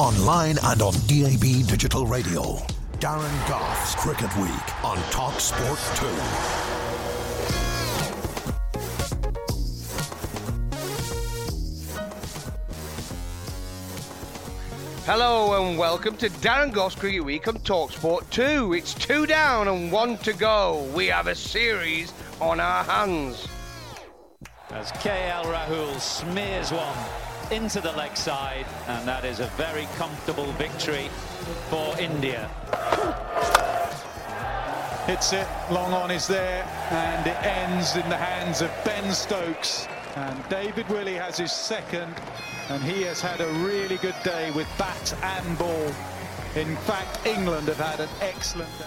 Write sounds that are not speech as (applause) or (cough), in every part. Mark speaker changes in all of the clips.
Speaker 1: Online and on DAB Digital Radio. Darren Gough's Cricket Week on Talk Sport 2.
Speaker 2: Hello and welcome to Darren Gough's Cricket Week on Talksport 2. It's two down and one to go. We have a series on our hands.
Speaker 3: As KL Rahul smears one into the leg side, and that is a very comfortable victory for India.
Speaker 4: Hits it, long on is there, and it ends in the hands of Ben Stokes. And David Willey has his second, and he has had a really good day with bat and ball. In fact, England have had an excellent day.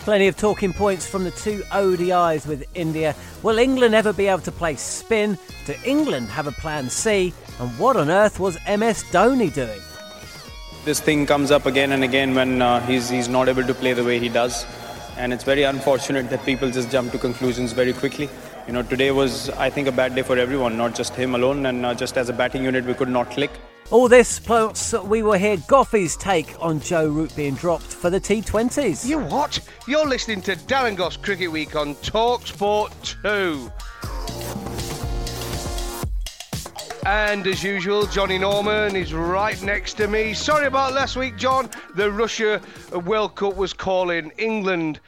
Speaker 5: Plenty of talking points from the two ODIs with India. Will England ever be able to play spin? Do England have a plan C? And what on earth was MS Dhoni doing?
Speaker 6: This thing comes up again and again when uh, he's, he's not able to play the way he does. And it's very unfortunate that people just jump to conclusions very quickly. You know, today was, I think, a bad day for everyone, not just him alone. And uh, just as a batting unit, we could not click.
Speaker 5: All this plus we will hear Goughy's take on Joe Root being dropped for the T20s.
Speaker 2: You what? You're listening to Darren Gough's Cricket Week on Talksport 2. And as usual, Johnny Norman is right next to me. Sorry about last week, John. The Russia World Cup was calling England.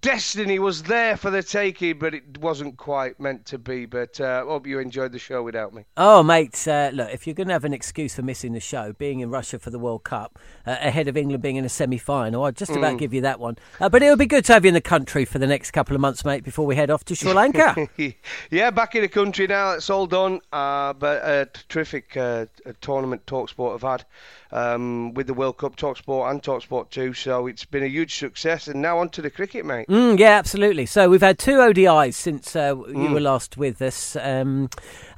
Speaker 2: Destiny was there for the taking, but it wasn't quite meant to be. But I uh, hope you enjoyed the show without me.
Speaker 5: Oh, mate, uh, look, if you're going to have an excuse for missing the show, being in Russia for the World Cup, uh, ahead of England being in a semi final, I'd just about
Speaker 2: Mm.
Speaker 5: give you that one. Uh, but it would be good to have you in the country for the next couple of months, mate, before we head off to Sri Lanka. (laughs)
Speaker 2: yeah, back in the country now. It's all done. Uh, but a terrific uh, tournament Talksport have had um, with the World Cup, Talksport and Talksport 2. So it's been a huge success. And now on to the cricket, mate.
Speaker 5: Mm, yeah, absolutely. So we've had two ODIs since uh, you
Speaker 2: Mm.
Speaker 5: were last with us. Um,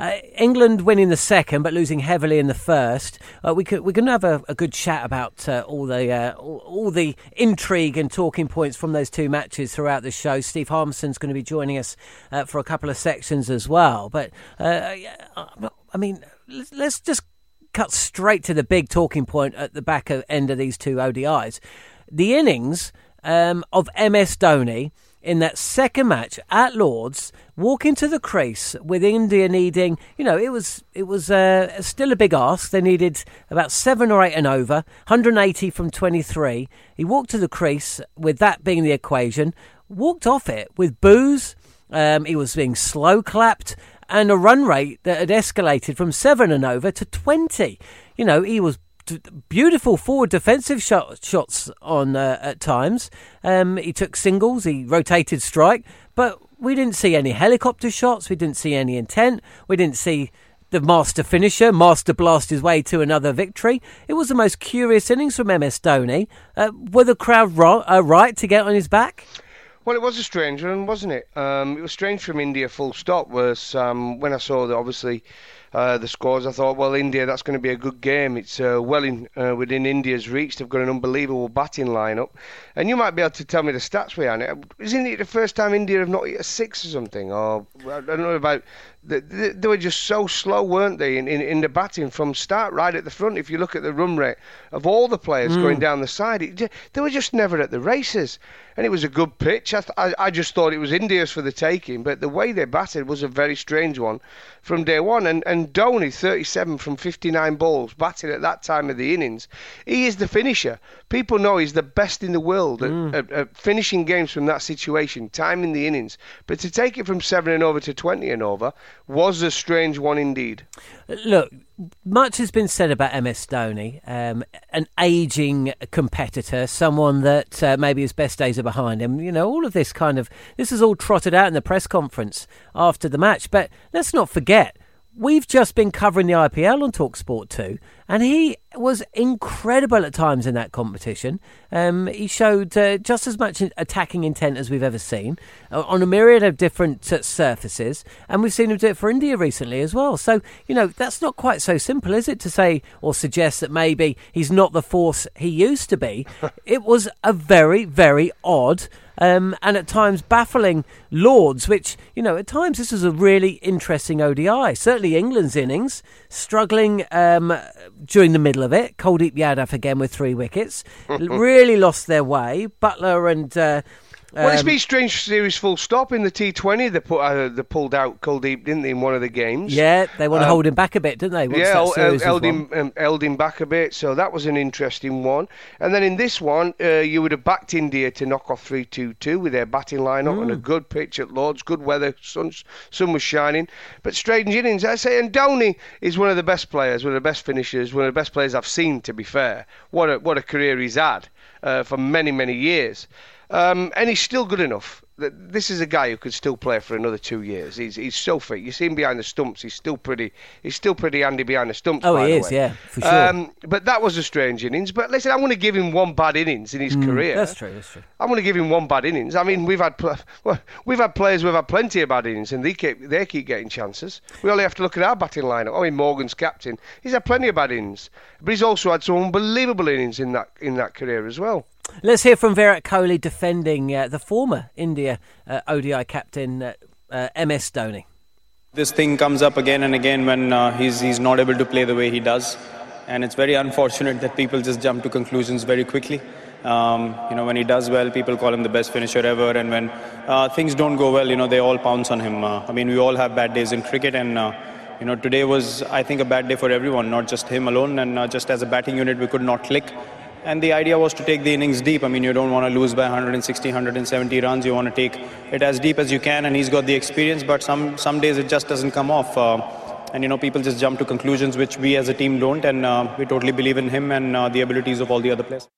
Speaker 5: uh, England winning the second, but losing heavily in the first. Uh, we could we can have a, a good chat about uh, all the uh, all, all the intrigue and talking points from those two matches throughout the show. Steve Harmison's going to be joining us uh, for a couple of sections as well. But uh, I mean, let's, let's just cut straight to the big talking point at the back of, end of these two ODIs. The innings um, of MS Dhoni in that second match at Lords, walking to the crease with India needing, you know, it was it was uh, still a big ask. They needed about seven or eight and over, 180 from 23. He walked to the crease with that being the equation, walked off it with boos. Um, he was being slow clapped and a run rate that had escalated from seven and over to 20. You know, he was beautiful forward defensive shot, shots on uh, at times. Um, he took singles, he rotated strike, but we didn't see any helicopter shots. We didn't see any intent. We didn't see the master finisher, master blast his way to another victory. It was the most curious innings from MS Dhoni. Uh, were the crowd ro- uh, right to get on his back?
Speaker 2: Well, it was a strange one, wasn't it? Um, it was strange from India, full stop. Was um, when I saw that obviously uh, the scores, I thought, well, India, that's going to be a good game. It's uh, well in uh, within India's reach. They've got an unbelievable batting lineup, and you might be able to tell me the stats behind it. Isn't it the first time India have not hit a six or something? Or I don't know about they, they, were just so slow, weren't they, in, in, in, the batting from start right at the front. If you look at the run rate of all the players mm. going down the side, it, they were just never at the races. And it was a good pitch. I, th- I, I, just thought it was India's for the taking, but the way they batted was a very strange one from day one. And, and Dhoni, 37 from 59 balls, batting at that time of the innings, he is the finisher. People know he's the best in the world mm. at, at, at finishing games from that situation, timing the innings. But to take it from 7 and over to 20 and over, was a strange one indeed.
Speaker 5: Look, much has been said about MS Dhoni, um, an aging competitor, someone that uh, maybe his best days are behind him. You know, all of this kind of this is all trotted out in the press conference after the match. But let's not forget We've just been covering the IPL on Talksport 2, and he was incredible at times in that competition. Um, he showed uh, just as much attacking intent as we've ever seen uh, on a myriad of different uh, surfaces, and we've seen him do it for India recently as well. So, you know, that's not quite so simple, is it, to say or suggest that maybe he's not the force he used to be? (laughs) it was a very, very odd um, and at times baffling Lords, which, you know, at times this was a really interesting ODI. Certainly England's innings, struggling um, during the middle of it. Kuldeep Yadav again with three wickets. (laughs) really lost their way. Buttler and uh,
Speaker 2: well, it's been strange series full stop in the T20. They put uh, they pulled out Kuldeep, didn't they, in one of the games?
Speaker 5: Yeah, they want to um, hold him back a bit, didn't they?
Speaker 2: yeah, held him, um, held him back a bit. So that was an interesting one. And then in this one, uh, you would have backed India to knock off 3-2-2 with their batting lineup mm. on a good pitch at Lords, good weather, sun, sun was shining. But strange innings, I say. And Dhoni is one of the best players, one of the best finishers, one of the best players I've seen. To be fair, what a what a career he's had uh, for many many years. Um, and he's still good enough. This is a guy who could still play for another two years. He's he's so fit. You see him behind the stumps. He's still pretty. He's still pretty handy behind the stumps.
Speaker 5: Oh, he is.
Speaker 2: Way.
Speaker 5: Yeah, for sure. Um,
Speaker 2: but that was a strange innings. But listen, I want to give him one bad innings in his mm, career.
Speaker 5: That's true. That's true.
Speaker 2: I want to give him one bad innings. I mean, we've had pl- well, we've had players who've had plenty of bad innings, and they keep they keep getting chances. We only have to look at our batting lineup. I mean, Morgan's captain. He's had plenty of bad innings, but he's also had some unbelievable innings in that in that career as well.
Speaker 5: Let's hear from Virat Kohli defending uh, the former India uh, ODI captain uh, uh MS Dhoni.
Speaker 6: This thing comes up again and again when uh, he's, he's not able to play the way he does. And it's very unfortunate that people just jump to conclusions very quickly. Um, you know, when he does well, people call him the best finisher ever. And when uh, things don't go well, you know, they all pounce on him. I mean, we all have bad days in cricket. And, you know, today was, I think, a bad day for everyone, not just him alone. And just as a batting unit, we could not click. And the idea was to take the innings deep. I mean, you don't want to lose by 160, 170 runs. You want to take it as deep as you can. And he's got the experience, but some, some days it just doesn't come off. Uh, and, you know, people just jump to conclusions which we as a team don't. And uh, we totally believe in him and uh, the abilities of all the other players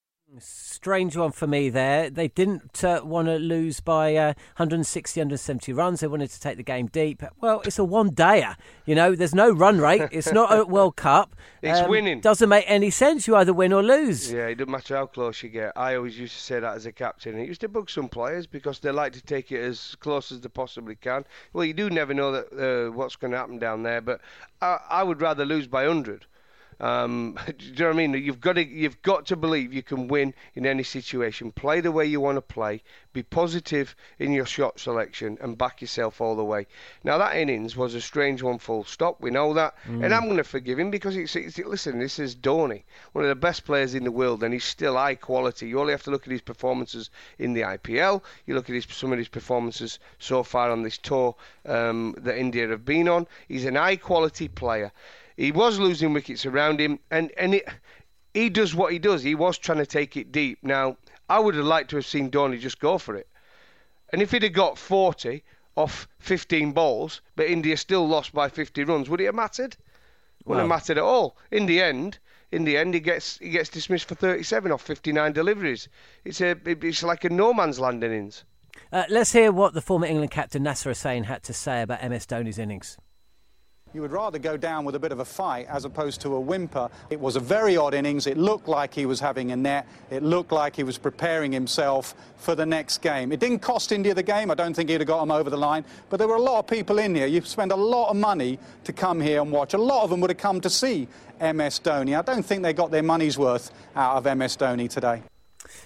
Speaker 5: strange one for me there. They didn't uh, want to lose by uh, 160, 170 runs. They wanted to take the game deep. Well, it's a one dayer. You know, there's no run rate. (laughs) It's not a World Cup.
Speaker 2: It's um, winning.
Speaker 5: Doesn't make any sense. You either win or lose.
Speaker 2: Yeah, it doesn't matter how close you get. I always used to say that as a captain. It used to bug some players because they like to take it as close as they possibly can. Well, you do never know that uh, what's going to happen down there, but I, I would rather lose by 100 um, (laughs) do you know what I mean? You've got to you've got to believe you can win in any situation. Play the way you want to play. Be positive in your shot selection and back yourself all the way. Now that innings was a strange one, full stop. We know that, mm. and I'm going to forgive him because it's, it's listen. This is Dhoni, one of the best players in the world, and he's still high quality. You only have to look at his performances in the IPL. You look at his, some of his performances so far on this tour um, that India have been on. He's an high quality player. He was losing wickets around him, and and it, he does what he does. He was trying to take it deep. Now, I would have liked to have seen Dhoni just go for it, and if he'd have got 40 off 15 balls, but India still lost by 50 runs, would it have mattered? Wouldn't well, have mattered at all. In the end, in the end, he gets he gets dismissed for 37 off 59 deliveries. It's a it's like a no man's land innings.
Speaker 5: Uh, let's hear what the former England captain Nasser Hussain had to say about MS Dhoni's innings.
Speaker 4: You would rather go down with a bit of a fight as opposed to a whimper. It was a very odd innings. It looked like he was having a net. It looked like he was preparing himself for the next game. It didn't cost India the game. I don't think he'd have got them over the line. But there were a lot of people in here. You spend a lot of money to come here and watch. A lot of them would have come to see MS Dhoni. I don't think they got their money's worth out of MS Dhoni today.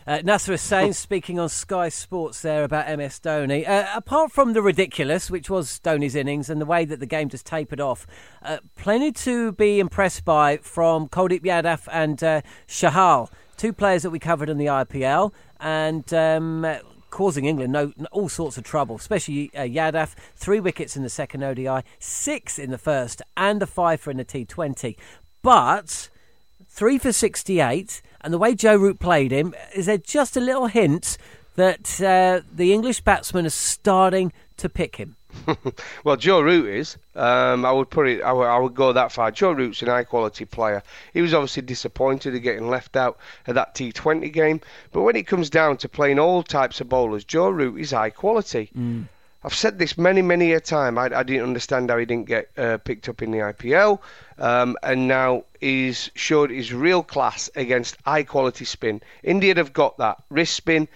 Speaker 5: Uh, Nasser Hussain speaking on Sky Sports there about MS Dhoni. Uh, apart from the ridiculous, which was Dhoni's innings, and the way that the game just tapered off, uh, plenty to be impressed by from Kuldeep Yadav and uh, Chahal, two players that we covered in the IPL, and. Um, causing England no, all sorts of trouble, especially uh, Yadav. Three wickets in the second ODI, six in the first, and a five for in the T20. But three for 68, and the way Joe Root played him, is there just a little hint that uh, the English batsman is starting to pick him? (laughs)
Speaker 2: well, Joe Root is. Um, I would put it. I would, I would, go that far. Joe Root's an high quality player. He was obviously disappointed at getting left out of that T20 game. But when it comes down to playing all types of bowlers, Joe Root is high quality. Mm. I've said this many, many a time. I, I didn't understand how he didn't get uh, picked up in the IPL, um, and now he's showed his real class against high quality spin. India have got that wrist spin.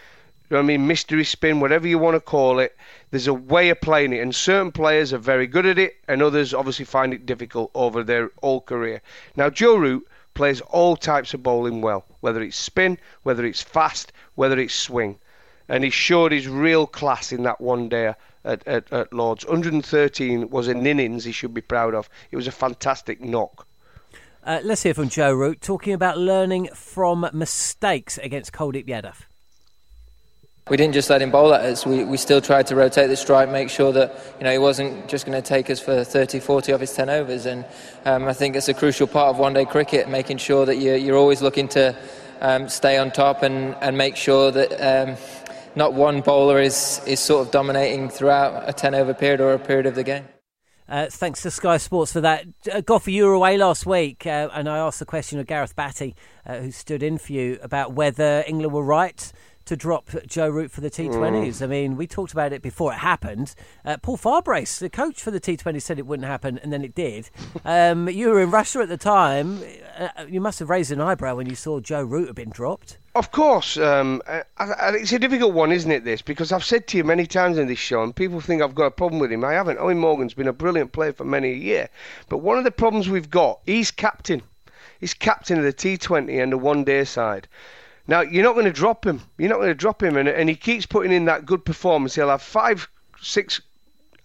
Speaker 2: I mean, mystery spin, whatever you want to call it. There's a way of playing it, and certain players are very good at it, and others obviously find it difficult over their whole career. Now, Joe Root plays all types of bowling well, whether it's spin, whether it's fast, whether it's swing, and he showed his real class in that one day at, at, at Lords. 113 was an innings he should be proud of. It was a fantastic knock.
Speaker 5: Uh, let's hear from Joe Root talking about learning from mistakes against Kuldeep Yadav.
Speaker 7: We didn't just let him bowl at us. We, we still tried to rotate the strike, make sure that you know he wasn't just going to take us for 30, 40 of his 10 overs. And um, I think it's a crucial part of one-day cricket, making sure that you're, you're always looking to um, stay on top and, and make sure that um, not one bowler is, is sort of dominating throughout a 10 over period or a period of the game.
Speaker 5: Uh, thanks to Sky Sports for that. Uh, Goughy, you were away last week, uh, and I asked the question of Gareth Batty, uh, who stood in for you, about whether England were right to drop Joe Root for the T20s. Mm. I mean, we talked about it before it happened. Uh, Paul Farbrace, the coach for the T20, said it wouldn't happen, and then it did. (laughs) Um, you were in Russia at the time. Uh, you must have raised an eyebrow when you saw Joe Root had been dropped.
Speaker 2: Of course, um, it's a difficult one, isn't it? This because I've said to you many times in this show, and people think I've got a problem with him. I haven't. Eoin Morgan's been a brilliant player for many a year, but one of the problems we've got, he's captain. He's captain of the T20 and the one-day side. Now you're not going to drop him. You're not going to drop him, and, and he keeps putting in that good performance. He'll have five, six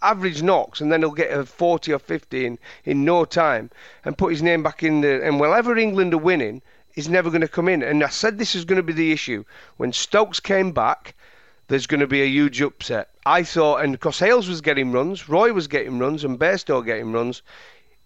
Speaker 2: average knocks, and then he'll get a 40 or 50 in, in no time, and put his name back in the. And whenever England are winning, he's never going to come in. And I said this is going to be the issue when Stokes came back. There's going to be a huge upset. I thought, and because Hales was getting runs, Roy was getting runs, and Bairstow getting runs,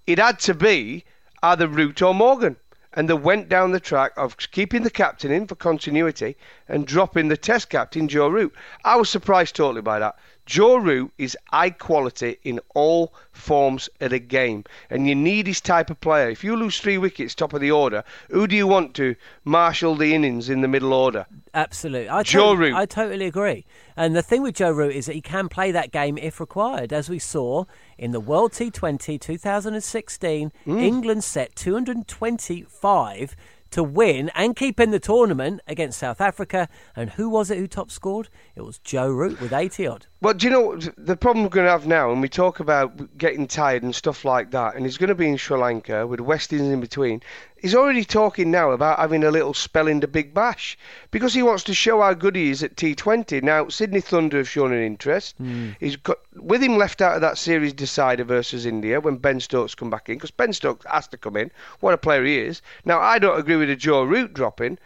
Speaker 2: it had to be either Root or Morgan and they went down the track of keeping the captain in for continuity and dropping the test captain Joe Root. I was surprised totally by that. Joe Root is high quality in all forms of the game, and you need his type of player. If you lose three wickets top of the order, who do you want to marshal the innings in the middle order?
Speaker 5: Absolutely, I Joe totally, Root. I totally agree. And the thing with Joe Root is that he can play that game if required, as we saw in the World T20 2016. Mm. England set 225 to win and keep in the tournament against South Africa. And who was it who top scored? It was Joe Root with 80 odd.
Speaker 2: Well, do you know the problem we're going to have now, and we talk about getting tired and stuff like that, and he's going to be in Sri Lanka with West Indies in between. He's already talking now about having a little spell in the Big Bash because he wants to show how good he is at T20. Now, Sydney Thunder have shown an interest. Mm. He's got with him left out of that series decider versus India when Ben Stokes come back in because Ben Stokes has to come in. What a player he is. Now, I don't agree with the Joe Root dropping.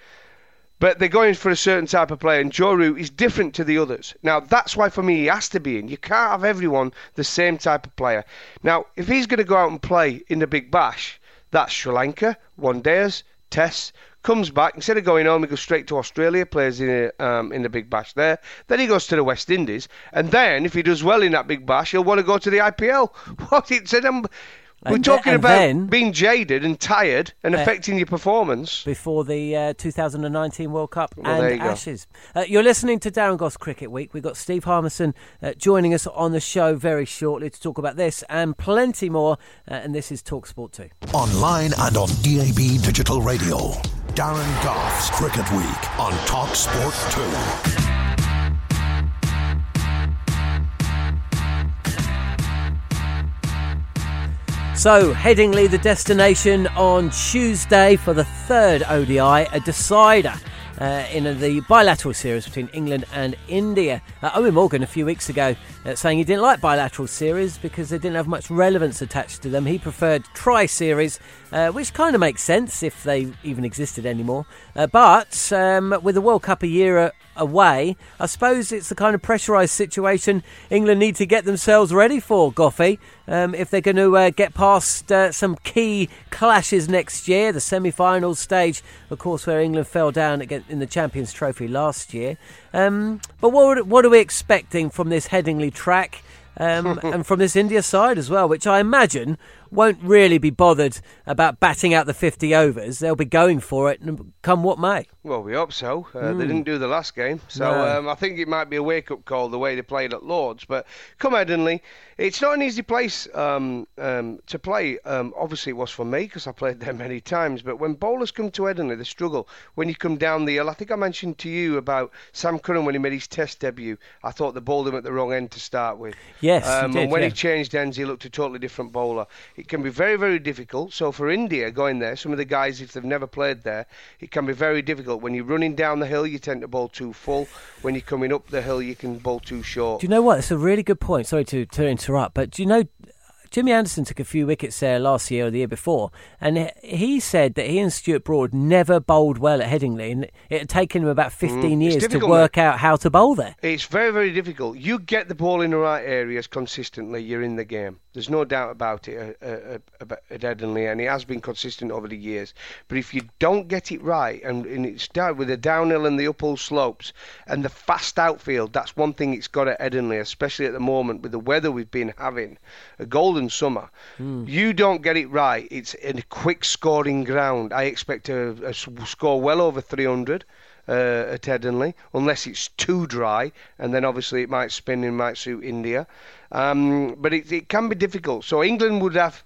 Speaker 2: But they're going for a certain type of player, and Joe Root is different to the others. Now, that's why for me he has to be in. You can't have everyone the same type of player. Now, if he's going to go out and play in the Big Bash, that's Sri Lanka, one days, tests, comes back instead of going home, he goes straight to Australia, plays in um, in the Big Bash there. Then he goes to the West Indies, and then if he does well in that Big Bash, he'll want to go to the IPL. (laughs) What it's an um, We're
Speaker 5: And
Speaker 2: talking
Speaker 5: th-
Speaker 2: about
Speaker 5: then-
Speaker 2: being jaded and tired and
Speaker 5: Uh,
Speaker 2: affecting your performance.
Speaker 5: before the uh, 2019 World Cup
Speaker 2: Well,
Speaker 5: and
Speaker 2: you.
Speaker 5: Ashes. Uh, you're listening to Darren Gough's Cricket Week. We've got Steve Harmison uh, joining us on the show very shortly to talk about this and plenty more. Uh, and this is Talksport 2.
Speaker 1: Online and on DAB Digital Radio. Darren Gough's Cricket Week on Talk Sport 2.
Speaker 5: So, Headingley, the destination on Tuesday for the third ODI, a decider. Uh, in the bilateral series between England and India. Uh, Eoin Morgan a few weeks ago uh, saying he didn't like bilateral series because they didn't have much relevance attached to them. He preferred tri series, uh, which kind of makes sense if they even existed anymore. Uh, but um, with the World Cup a year a- away, I suppose it's the kind of pressurised situation England need to get themselves ready for, Goughy, um, if they're going to uh, get past uh, some key clashes next year. The semi final stage, of course, where England fell down in the Champions Trophy last year. Um, but what, what are we expecting from this Headingley track? Um, (laughs) and from this India side as well, which I imagine won't really be bothered about batting out the 50 overs. They'll be going for it, and come what may.
Speaker 2: Well, we hope so. Uh, They
Speaker 5: Hmm.
Speaker 2: didn't do the last game, so
Speaker 5: No.
Speaker 2: um, I think it might be a wake-up call the way they played at Lords. But come Headingley, it's not an easy place um, um, to play. Um, obviously, it was for me because I played there (laughs) many times. But when bowlers come to Headingley, they struggle. When you come down the hill, I think I mentioned to you about Sam Curran when he made his Test debut. I thought they bowled him at the wrong end to start with.
Speaker 5: Yes,
Speaker 2: um,
Speaker 5: did,
Speaker 2: and when
Speaker 5: yeah.
Speaker 2: he changed ends, he looked a totally different bowler. It can be very, very difficult. So for India going there, some of the guys, if they've never played there, it can be very difficult. When you're running down the hill, you tend to bowl too full. When you're coming up the hill, you can bowl too short.
Speaker 5: Do you know what? It's a really good point. Sorry to, to interrupt, but do you know Jimmy Anderson took a few wickets there last year or the year before, and he- said that he and Stuart Broad never bowled well at Headingley, and it had taken him about 15
Speaker 2: Mm,
Speaker 5: years to work out how to bowl there.
Speaker 2: It's very, very difficult. You get the ball in the right areas consistently, you're in the game. There's no doubt about it uh, uh, uh, at Headingley, and it has been consistent over the years. But if you don't get it right, and, and it's down with the downhill and the uphill slopes and the fast outfield, that's one thing it's got at Headingley, especially at the moment with the weather we've been having, a golden summer. You don't get it right, it's a quick scoring ground. I expect a, a score well over 300 uh, at Headingley, unless it's too dry, and then obviously it might spin and might suit India. Um, but it, it can be difficult. So England would have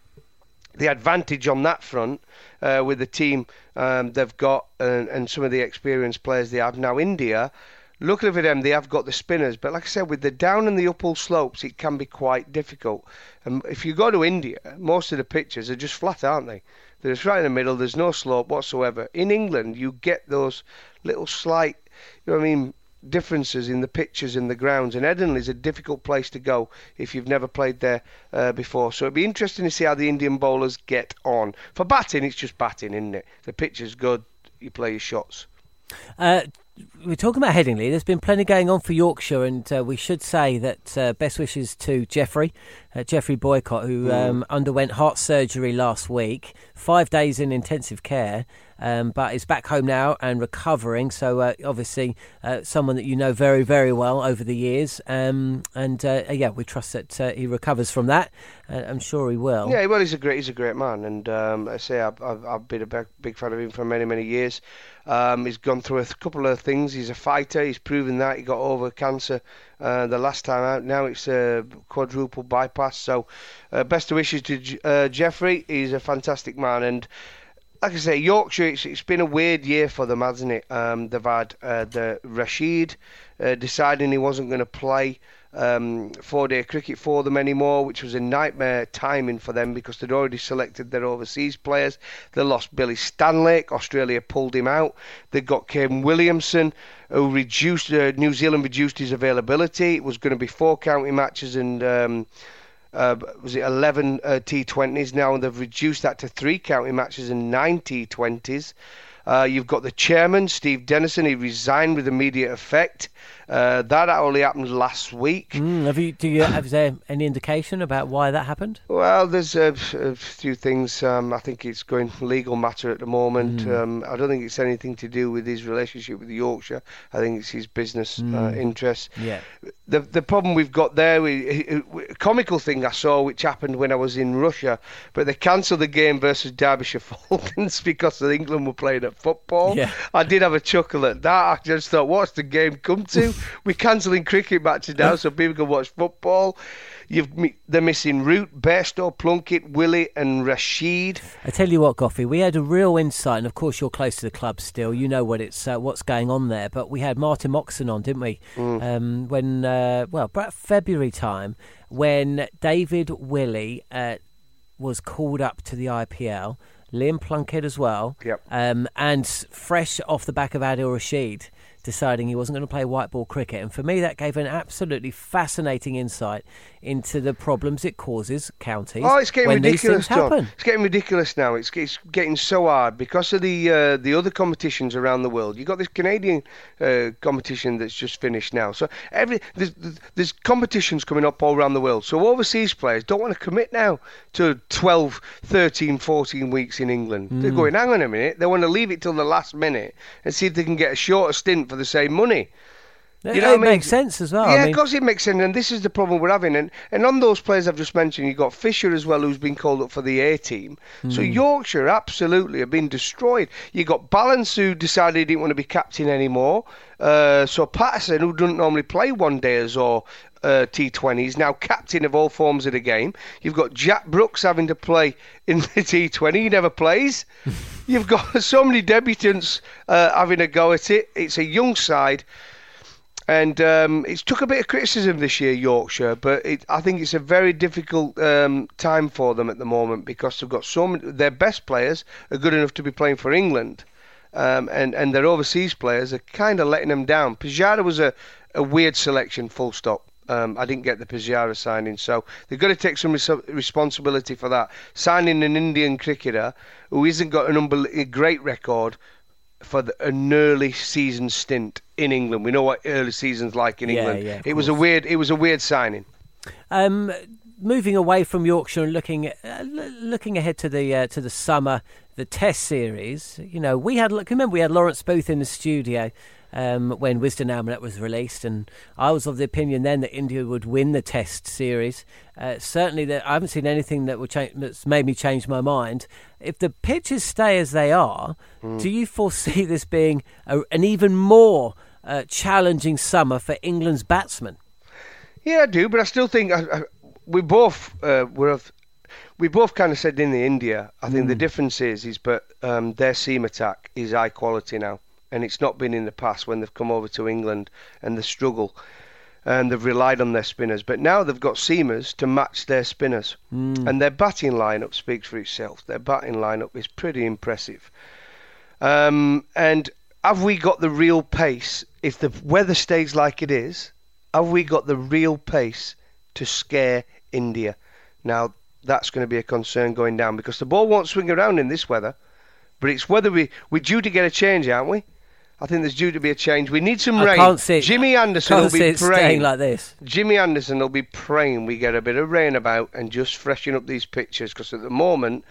Speaker 2: the advantage on that front uh, with the team um, they've got and, and some of the experienced players they have. Now India, luckily for them, they have got the spinners, but like I said, with the down and the uphill slopes, it can be quite difficult. And if you go to India, most of the pitches are just flat, aren't they? They're just right in the middle. There's no slope whatsoever. In England, you get those little slight, you know what I mean, differences in the pitches and the grounds. And Headingley is a difficult place to go if you've never played there uh, before. So it'd be interesting to see how the Indian bowlers get on. For batting, it's just batting, isn't it? The pitch is good. You play your shots.
Speaker 5: Uh, we're talking about Headingley. There's been plenty going on for Yorkshire, and uh, we should say that uh, best wishes to Geoffrey, uh, Geoffrey Boycott, who
Speaker 2: Mm.
Speaker 5: um, underwent heart surgery last week, five days in intensive care, um, but is back home now and recovering. So uh, obviously, uh, someone that you know very, very well over the years, um, and uh, yeah, we trust that uh, he recovers from that. Uh, I'm sure he will.
Speaker 2: Yeah, well, he's a great, he's a great man, and um, I say I've, I've, I've been a big, big fan of him for many, many years. Um, he's gone through a couple of things. He's a fighter. He's proven that he got over cancer uh, the last time out. Now it's a quadruple bypass. So, uh, best of wishes to J- uh, Geoffrey. He's a fantastic man, and like I say, Yorkshire, it's, it's been a weird year for them, hasn't it? Um, they've had uh, the Rashid uh, deciding he wasn't going to play um, four-day cricket for them anymore, which was a nightmare timing for them because they'd already selected their overseas players. They lost Billy Stanlake. Australia pulled him out. They got Kane Williamson, who reduced uh, New Zealand reduced his availability. It was going to be four county matches and. Um, uh, was it 11 uh, T20s now? They've reduced that to three county matches and nine T20s. Uh, you've got the chairman, Steve Denison. He resigned with immediate effect. Uh, that only happened last week.
Speaker 5: Mm, have you? Do you have there any indication about why that happened?
Speaker 2: Well, there's a, a few things. Um, I think it's going legal matter at the moment.
Speaker 5: Mm.
Speaker 2: Um, I don't think it's anything to do with his relationship with Yorkshire. I think it's his business uh,
Speaker 5: Mm.
Speaker 2: interests.
Speaker 5: Yeah.
Speaker 2: The the problem we've got there, we, a comical thing I saw which happened when I was in Russia, but they cancelled the game versus Derbyshire (laughs) Falcons because England were playing at football.
Speaker 5: Yeah.
Speaker 2: I did have a chuckle at that. I just thought, what's the game come to? (laughs) We're cancelling cricket matches now so people can watch football. You've they're missing Root, Bairstow, Plunkett, Willey, and Rashid.
Speaker 5: I tell you what, Goughy, we had a real insight, and of course you're close to the club still. You know what it's uh, what's going on there. But we had Martin Moxon on, didn't we? Um, when uh, well, about February time, when David Willey uh, was called up to the IPL, Liam Plunkett as well,
Speaker 2: Yep.
Speaker 5: um, and fresh off the back of Adil Rashid. Deciding he wasn't going to play white ball cricket, and for me that gave an absolutely fascinating insight into the problems it causes counties
Speaker 2: Oh, it's getting
Speaker 5: when
Speaker 2: ridiculous, John.
Speaker 5: happen.
Speaker 2: It's getting ridiculous now. It's, it's getting so hard because of the uh, the other competitions around the world. You've got this Canadian uh, competition that's just finished now. So every there's, there's competitions coming up all around the world. So overseas players don't want to commit now to 12, 13, 14 weeks in England. They're
Speaker 5: Mm.
Speaker 2: going, hang on a minute. They want to leave it till the last minute and see if they can get a shorter stint for the same money.
Speaker 5: It,
Speaker 2: You know
Speaker 5: it
Speaker 2: I mean?
Speaker 5: makes sense as well.
Speaker 2: Yeah,
Speaker 5: I
Speaker 2: of
Speaker 5: mean,
Speaker 2: course it makes sense, and this is the problem we're having. And and on those players I've just mentioned, you've got Fisher as well, who's been called up for the A team. So
Speaker 5: Hmm.
Speaker 2: Yorkshire absolutely have been destroyed. You got Ballance, who decided he didn't want to be captain anymore. Uh, so Patterson, who doesn't normally play one days or uh, T20, is now captain of all forms of the game. You've got Jack Brooks having to play in the (laughs) T20. He never plays. (laughs) You've got (laughs) so many debutants uh, having a go at it. It's a young side. And um, it's took a bit of criticism this year, Yorkshire, but it, I think it's a very difficult um, time for them at the moment because they've got so many. Their best players are good enough to be playing for England, um, and and their overseas players are kind of letting them down. Pujara was a, a weird selection, full stop. Um, I didn't get the Pujara signing, so they've got to take some res- responsibility for that. Signing an Indian cricketer who isn't got an unbel- a great record for the, an early season stint in England. We know what early season's like in
Speaker 5: Yeah,
Speaker 2: England.
Speaker 5: yeah,
Speaker 2: it was a weird. It was a weird signing.
Speaker 5: um, moving away from Yorkshire and looking uh, looking ahead to the uh, to the summer, the Test series. You know, we had look. Remember, we had Lawrence Booth in the studio. Um, when Wisden Almanack was released, and I was of the opinion then that India would win the Test series. Uh, certainly, that I haven't seen anything that would change, that's made me change my mind. If the pitches stay as they are, do you foresee this being a, an even more uh, challenging summer for England's batsmen?
Speaker 2: Yeah, I do, but I still think I, I, we both uh, were of. We both kind of said in the India. I think the difference is, is but um, their seam attack is high quality now, and it's not been in the past when they've come over to England and the struggle, and they've relied on their spinners. But now they've got seamers to match their spinners, and their batting lineup speaks for itself. Their batting lineup is pretty impressive. Um, and have we got the real pace? If the weather stays like it is, have we got the real pace to scare India? Now that's going to be a concern going down because the ball won't swing around in this weather. But it's whether we we're due to get a change, aren't we? I think there's due to be a change. We need some
Speaker 5: I
Speaker 2: rain.
Speaker 5: can't see
Speaker 2: Jimmy Anderson will be praying
Speaker 5: like this.
Speaker 2: Jimmy Anderson will be praying we get a bit of rain about and just freshen up these pitches because at the moment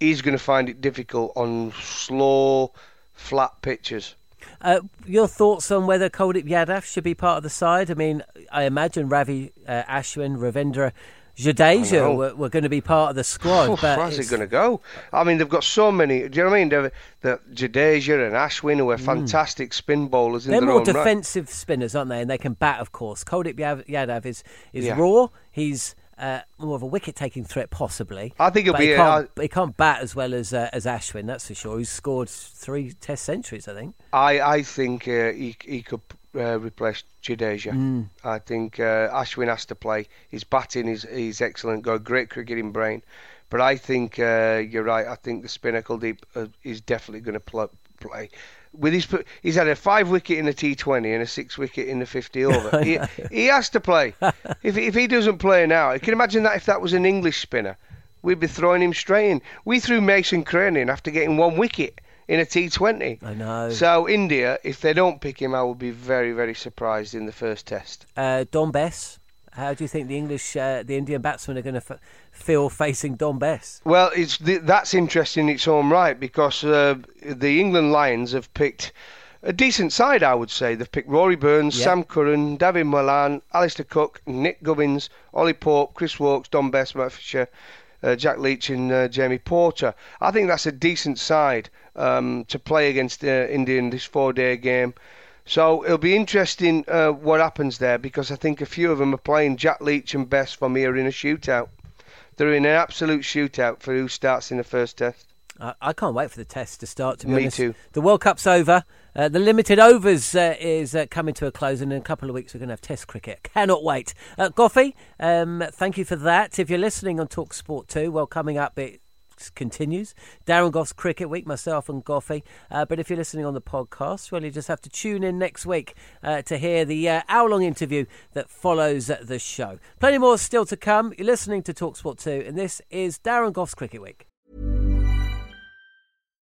Speaker 2: he's going to find it difficult on slow, flat pitches.
Speaker 5: Uh, your thoughts on whether Kuldeep Yadav should be part of the side? I mean, I imagine Ravi uh, Ashwin, Ravindra. Jadeja were, were going to be part of the squad.
Speaker 2: Oh,
Speaker 5: but
Speaker 2: how's it going to go? I mean, they've got so many. Do you know what I mean? They've, the Jadeja and Ashwin, who are fantastic spin bowlers in
Speaker 5: Hmm. They're
Speaker 2: their
Speaker 5: more
Speaker 2: own right.
Speaker 5: defensive spinners, aren't they? And they can bat, of course. Yav- Yadav is, is
Speaker 2: Yeah.
Speaker 5: raw. He's uh, more of a wicket-taking threat, possibly.
Speaker 2: I think he'll
Speaker 5: but
Speaker 2: be
Speaker 5: He can't,
Speaker 2: I-
Speaker 5: he can't bat as well as uh, as Ashwin, that's for sure. He's scored three Test centuries, I think.
Speaker 2: I, I think uh, he, he could uh, replace Jadeja.
Speaker 5: Hmm.
Speaker 2: I think uh, Ashwin has to play. His batting is he's excellent. Got a great cricketing brain. But I think uh, you're right. I think the spinner Kuldeep uh, is definitely going to pl- play. With his, he's had a five wicket in the T20 and a six wicket in the 50 (laughs) over. he, he has to play. (laughs) if if he doesn't play now, you can imagine that if that was an English spinner, we'd be throwing him straight in. We threw Mason Crane in after getting one wicket in a T20.
Speaker 5: I know.
Speaker 2: So India, if they don't pick him, I will be very, very surprised in the first test.
Speaker 5: Uh, Dom Bess. How do you think the English, uh, the Indian batsmen are going to f- feel facing Dom Bess?
Speaker 2: Well, it's that's interesting in its own right because uh, the England Lions have picked a decent side, I would say. They've picked Rory Burns,
Speaker 5: Yeah.
Speaker 2: Sam Curran, David Malan, Alistair Cook, Nick Gubbins, Ollie Pope, Chris Woakes, Dom Bess, Matt Fisher, uh, Jack Leach, and uh, Jamie Porter. I think that's a decent side um, to play against uh, India in this four-day game. So it'll be interesting uh, what happens there because I think a few of them are playing Jack Leach and Bess for me are in a shootout. They're in an absolute shootout for who starts in the first test.
Speaker 5: I, I can't wait for the test to start. To be
Speaker 2: Me
Speaker 5: honest,
Speaker 2: too.
Speaker 5: The World Cup's over. Uh, the limited overs uh, is uh, coming to a close, and in a couple of weeks we're going to have Test cricket. Cannot wait. Uh, Goughy, um, thank you for that. If you're listening on Talk Sport too, well, coming up it continues. Darren Gough's Cricket Week, myself and Goughy. Uh, but if you're listening on the podcast, well, you just have to tune in next week uh, to hear the uh, hour-long interview that follows the show. Plenty more still to come. You're listening to Talk Sport 2, and this is Darren Gough's Cricket Week.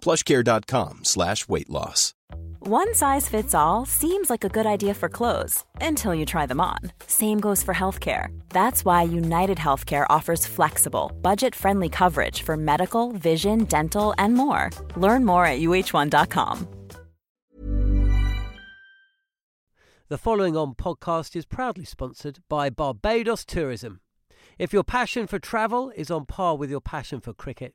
Speaker 8: plushcare.com slash weight loss.
Speaker 9: One size fits all seems like a good idea for clothes until you try them on. Same goes for healthcare. That's why United Healthcare offers flexible, budget friendly coverage for medical, vision, dental, and more. Learn more at uh1.com.
Speaker 5: The following on podcast is proudly sponsored by Barbados Tourism. If your passion for travel is on par with your passion for cricket,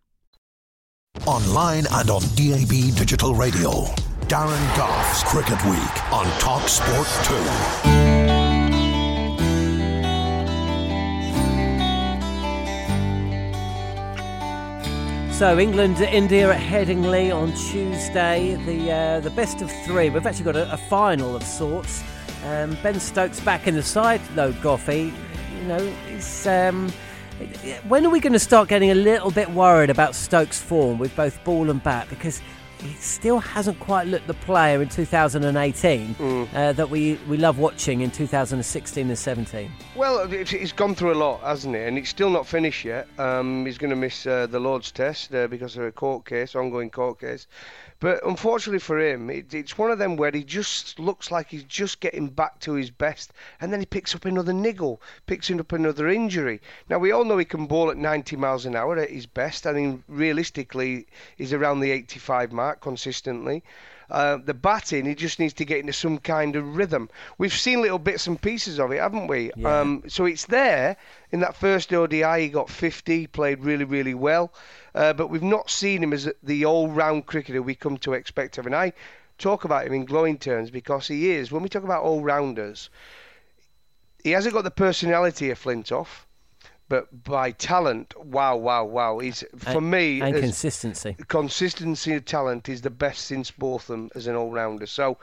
Speaker 1: Online and on DAB Digital Radio. Darren Gough's Cricket Week on Talk Sport 2.
Speaker 5: So England, India at Headingley on Tuesday. The uh, the best of three. We've actually got a, a final of sorts. Um, ben Stokes back in the side though. Goughy, you know. Um, when are we going to start getting a little bit worried about Stokes' form with both ball and bat? Because he still hasn't quite looked the player in 2018 uh, that we, we love watching in 2016 and 17.
Speaker 2: Well, he's gone through a lot, hasn't he? And it's still not finished yet. Um, he's going to miss uh, the Lord's Test uh, because of a court case, ongoing court case. But unfortunately for him, it, it's one of them where he just looks like he's just getting back to his best, and then he picks up another niggle, picks up another injury. Now we all know he can bowl at 90 miles an hour at his best. I mean, realistically, he's around the 85 mark consistently. Uh, the batting, he just needs to get into some kind of rhythm. We've seen little bits and pieces of it, haven't we?
Speaker 5: Yeah.
Speaker 2: Um, so it's there. In that first ODI, he got 50, played really, really well. Uh, but we've not seen him as the all-round cricketer we come to expect of. And I talk about him in glowing terms because he is. When we talk about all-rounders, he hasn't got the personality of Flintoff, but by talent, wow, wow, wow. He's for
Speaker 5: And-
Speaker 2: me
Speaker 5: and consistency.
Speaker 2: consistency of talent is the best since Botham as an all-rounder. So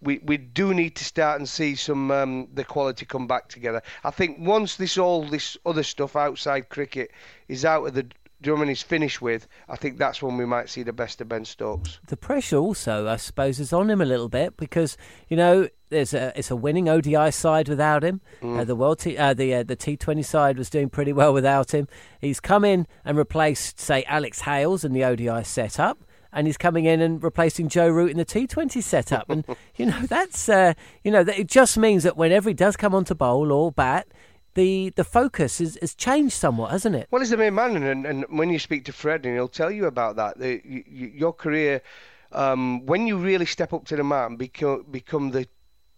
Speaker 2: we we do need to start and see some um, the quality come back together. I think once this all this other stuff outside cricket is out of the is finished with, I think that's when we might see the best of Ben Stokes.
Speaker 5: the pressure also, I suppose, is on him a little bit because you know there's a it's a winning ODI side without him.
Speaker 2: Mm.
Speaker 5: Uh, the world T, uh, the uh, the T20 side was doing pretty well without him. He's come in and replaced say Alex Hales in the ODI setup. And he's coming in and replacing Joe Root in the T20 setup, and (laughs) you know that's uh, you know that it just means that whenever he does come onto bowl or bat, the the focus is, has changed somewhat, hasn't it?
Speaker 2: Well, he's the main man, and, and when you speak to Fred, and he'll tell you about that. The, you, your career, um, when you really step up to the man, become become the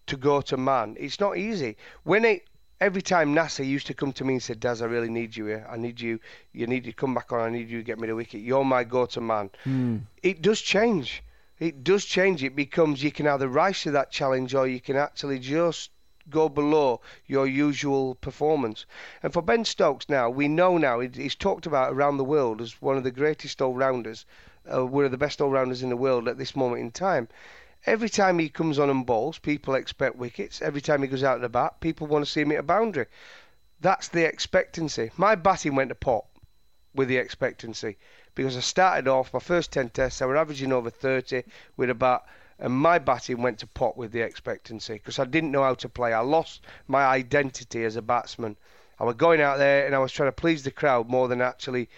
Speaker 2: to go to man, it's not easy. When it every time Nasser used to come to me and said, Daz, I really need you here. I need you. You need to come back on. I need you to get me the wicket. You're my go to man.
Speaker 5: Hmm.
Speaker 2: It does change. It does change. It becomes you can either rise to that challenge or you can actually just go below your usual performance. And for Ben Stokes now, we know now he's talked about around the world as one of the greatest all rounders, uh, one of the best all rounders in the world at this moment in time. Every time he comes on and bowls, people expect wickets. Every time he goes out of the bat, people want to see him hit a boundary. That's the expectancy. My batting went to pot with the expectancy because I started off my first 10 tests, I were averaging over 30 with a bat, and my batting went to pot with the expectancy because I didn't know how to play. I lost my identity as a batsman. I was going out there and I was trying to please the crowd more than actually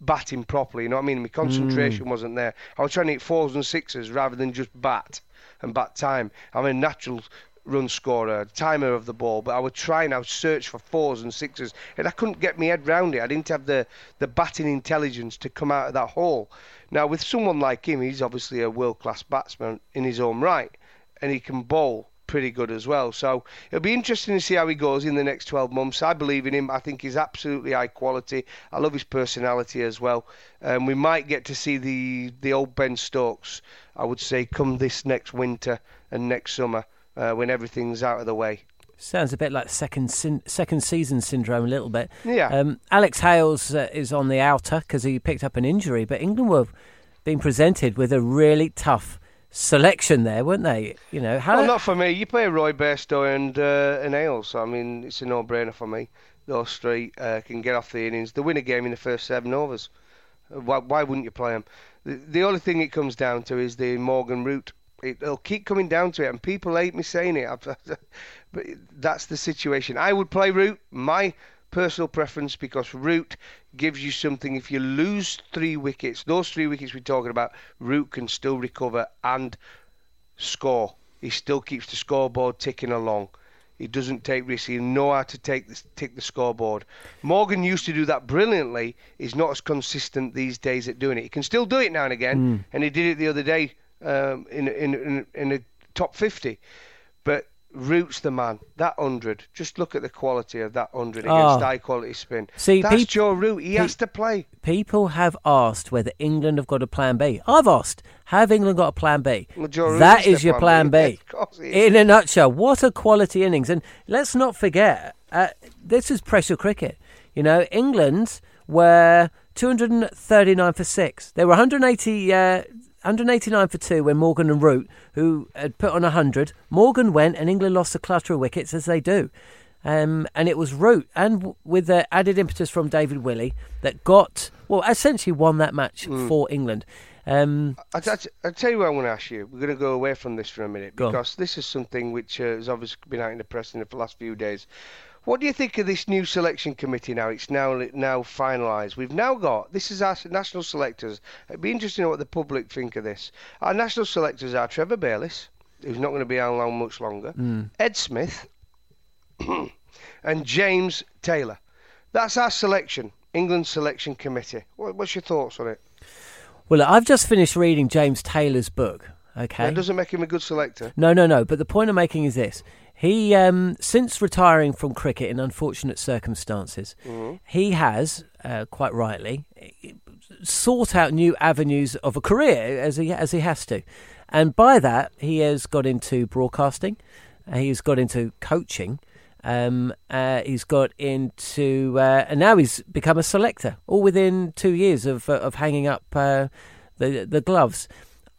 Speaker 2: batting properly. You know what I mean? My concentration
Speaker 5: Mm.
Speaker 2: wasn't there. I was trying to hit fours and sixes rather than just bat and bat time. I'm a natural run scorer, timer of the ball, but I would try and I would search for fours and sixes, and I couldn't get my head round it. I didn't have the, the batting intelligence to come out of that hole. Now, with someone like him, he's obviously a world class batsman in his own right, and he can bowl pretty good as well. So it'll be interesting to see how he goes in the next 12 months. I believe in him. I think he's absolutely high quality. I love his personality as well. Um, we might get to see the the old Ben Stokes, I would say, come this next winter and next summer uh, when everything's out of the way.
Speaker 5: Sounds a bit like second sin- second season syndrome, a little bit.
Speaker 2: Yeah.
Speaker 5: Um, Alex Hales uh, is on the outer because he picked up an injury, but England were being presented with a really tough selection there, weren't they? You know how
Speaker 2: Well, not for me. You play Roy Bairstow and uh, and. So, I mean, it's a no-brainer for me. Those three uh, can get off the innings. They win a game in the first seven overs. Uh, Why, why wouldn't you play them? The, the only thing it comes down to is the Morgan Root. It, it'll keep coming down to it, and people hate me saying it. (laughs) But that's the situation. I would play Root. My personal preference because Root gives you something. If you lose three wickets, those three wickets we're talking about, Root can still recover and score. He still keeps the scoreboard ticking along. He doesn't take risks. He know how to take the, tick the scoreboard. Morgan used to do that brilliantly. He's not as consistent these days at doing it. He can still do it now and again, hmm. and he did it the other day um, in, in in in a top 50. But Root's the man. That hundred. Just look at the quality of that hundred against high quality spin.
Speaker 5: See,
Speaker 2: that's
Speaker 5: peop-
Speaker 2: Joe Root. He
Speaker 5: pe-
Speaker 2: has to play.
Speaker 5: people have asked whether England have got a plan B. I've asked, have England got a plan B?
Speaker 2: Well,
Speaker 5: that
Speaker 2: is
Speaker 5: is your
Speaker 2: plan
Speaker 5: plan
Speaker 2: B.
Speaker 5: B. (laughs)
Speaker 2: Of course.
Speaker 5: In a nutshell, what a quality innings. And let's not forget, uh, this is pressure cricket. You know, England were 239 for six. They were 180. Uh, 189 for two when Morgan and Root, who had put on 100, Morgan went and England lost a clutter of wickets as they do. Um, and it was Root and with the added impetus from David Willey that got, well, essentially won that match
Speaker 2: Mm.
Speaker 5: for England. Um,
Speaker 2: I, I, I tell you what I want to ask you. We're going to go away from this for a minute
Speaker 5: on.
Speaker 2: because this is something which uh, has obviously been out in the press in the last few days. What do you think of this new selection committee now? It's now now finalised. We've now got this is our national selectors. It'd be interesting to know what the public think of this. Our national selectors are Trevor Bayliss, who's not going to be around much longer,
Speaker 5: Mm.
Speaker 2: Ed Smith, (clears throat) and James Taylor. That's our selection, England selection committee. What, what's your thoughts on it?
Speaker 5: well, I've just finished reading James Taylor's book. Okay,
Speaker 2: That doesn't make him a good selector.
Speaker 5: No, no, no. But the point I'm making is this: he, um, since retiring from cricket in unfortunate circumstances,
Speaker 2: Mm-hmm.
Speaker 5: he has, uh, quite rightly, sought out new avenues of a career as he as he has to, and by that he has got into broadcasting, uh, he's got into coaching. Um, uh, he's got into, uh, and now he's become a selector, all within two years of uh, of hanging up uh, the the gloves.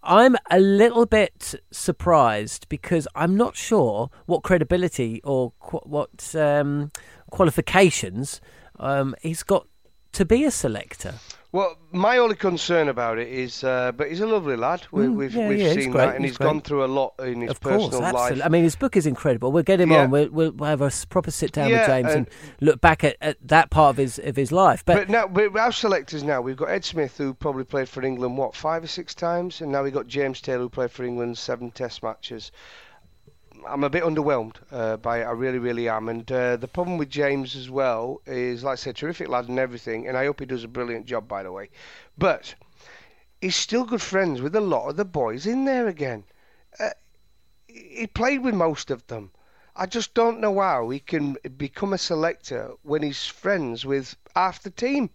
Speaker 5: I'm a little bit surprised because I'm not sure what credibility or qu- what um, qualifications um, he's got to be a selector.
Speaker 2: Well, my only concern about it is, uh, but he's a lovely lad. We,
Speaker 5: Mm,
Speaker 2: we've
Speaker 5: yeah,
Speaker 2: we've
Speaker 5: yeah,
Speaker 2: seen
Speaker 5: great,
Speaker 2: that, and
Speaker 5: he's
Speaker 2: he's gone through a lot in his
Speaker 5: Of course,
Speaker 2: personal
Speaker 5: absolutely.
Speaker 2: life.
Speaker 5: I mean, his book is incredible. We'll get him
Speaker 2: Yeah.
Speaker 5: on. We'll, we'll we'll have a proper sit down with James and,
Speaker 2: and-
Speaker 5: look back at, at that part of his of his life. But,
Speaker 2: But now, but our selectors now, we've got Ed Smith, who probably played for England, what, five or six times? And now we've got James Taylor, who played for England seven test matches. I'm a bit underwhelmed uh, by it, I really, really am. And uh, the problem with James as well is, like I said, terrific lad and everything, and I hope he does a brilliant job, by the way. But he's still good friends with a lot of the boys in there again. Uh, he played with most of them. I just don't know how he can become a selector when he's friends with half the team.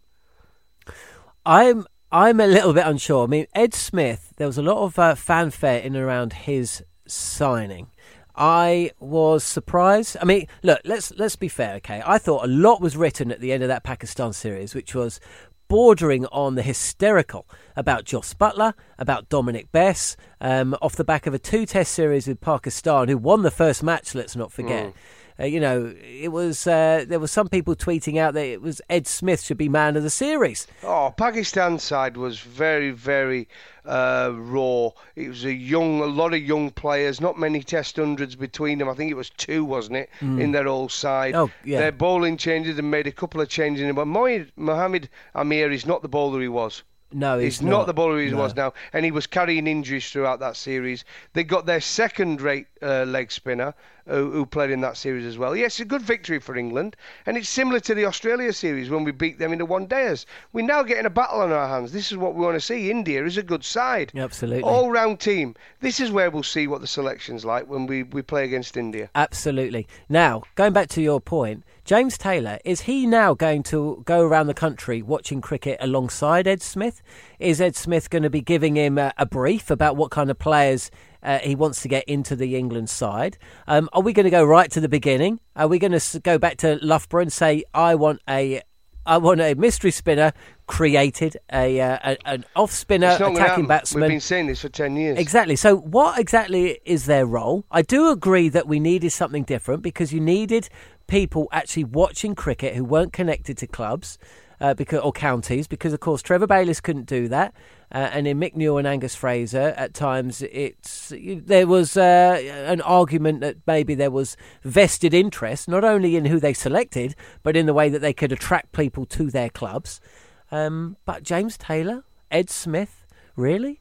Speaker 5: I'm I'm a little bit unsure. I mean, Ed Smith. There was a lot of uh, fanfare in and around his signing. I was surprised. I mean, look, let's let's be fair, okay? I thought a lot was written at the end of that Pakistan series, which was bordering on the hysterical about Jos Buttler, about Dominic Bess, um, off the back of a two-test series with Pakistan, who won the first match. Let's not forget. Uh, you know, it was uh, there were some people tweeting out that it was Ed Smith should be man of the series.
Speaker 2: Oh, Pakistan side was very, very uh, raw. It was a young, a lot of young players, not many Test hundreds between them. I think it was two, wasn't it,
Speaker 5: Mm.
Speaker 2: in their whole side.
Speaker 5: Oh, yeah.
Speaker 2: Their bowling changes and made a couple of changes. in it. But Mohamed, Mohamed Amir is not the bowler he was.
Speaker 5: No, he's,
Speaker 2: He's not, the bowler he
Speaker 5: No.
Speaker 2: was now, and he was carrying injuries throughout that series. They got their second-rate uh, leg spinner, who, who played in that series as well. Yes, a good victory for England, and it's similar to the Australia series when we beat them in the one-dayers. We're now getting a battle on our hands. This is what we want to see. India is a good side,
Speaker 5: Absolutely.
Speaker 2: all-round team. This is where we'll see what the selection's like when we, we play against India.
Speaker 5: Absolutely. Now, going back to your point, James Taylor, is he now going to go around the country watching cricket alongside Ed Smith? Is Ed Smith going to be giving him a, a brief about what kind of players uh, he wants to get into the England side? Um, are we going to go right to the beginning? Are we going to go back to Loughborough and say, I want a. I want a mystery spinner created, a, uh, a an off spinner
Speaker 2: It's not gonna
Speaker 5: attacking
Speaker 2: happen.
Speaker 5: batsman.
Speaker 2: We've been saying this for 10 years.
Speaker 5: Exactly. So, what exactly is their role? I do agree that we needed something different because you needed people actually watching cricket who weren't connected to clubs. Uh, because or counties, because of course Trevor Bayliss couldn't do that, uh, and in Mick Newell and Angus Fraser, at times it's there was uh, an argument that maybe there was vested interest not only in who they selected, but in the way that they could attract people to their clubs. Um, but James Taylor, Ed Smith, really?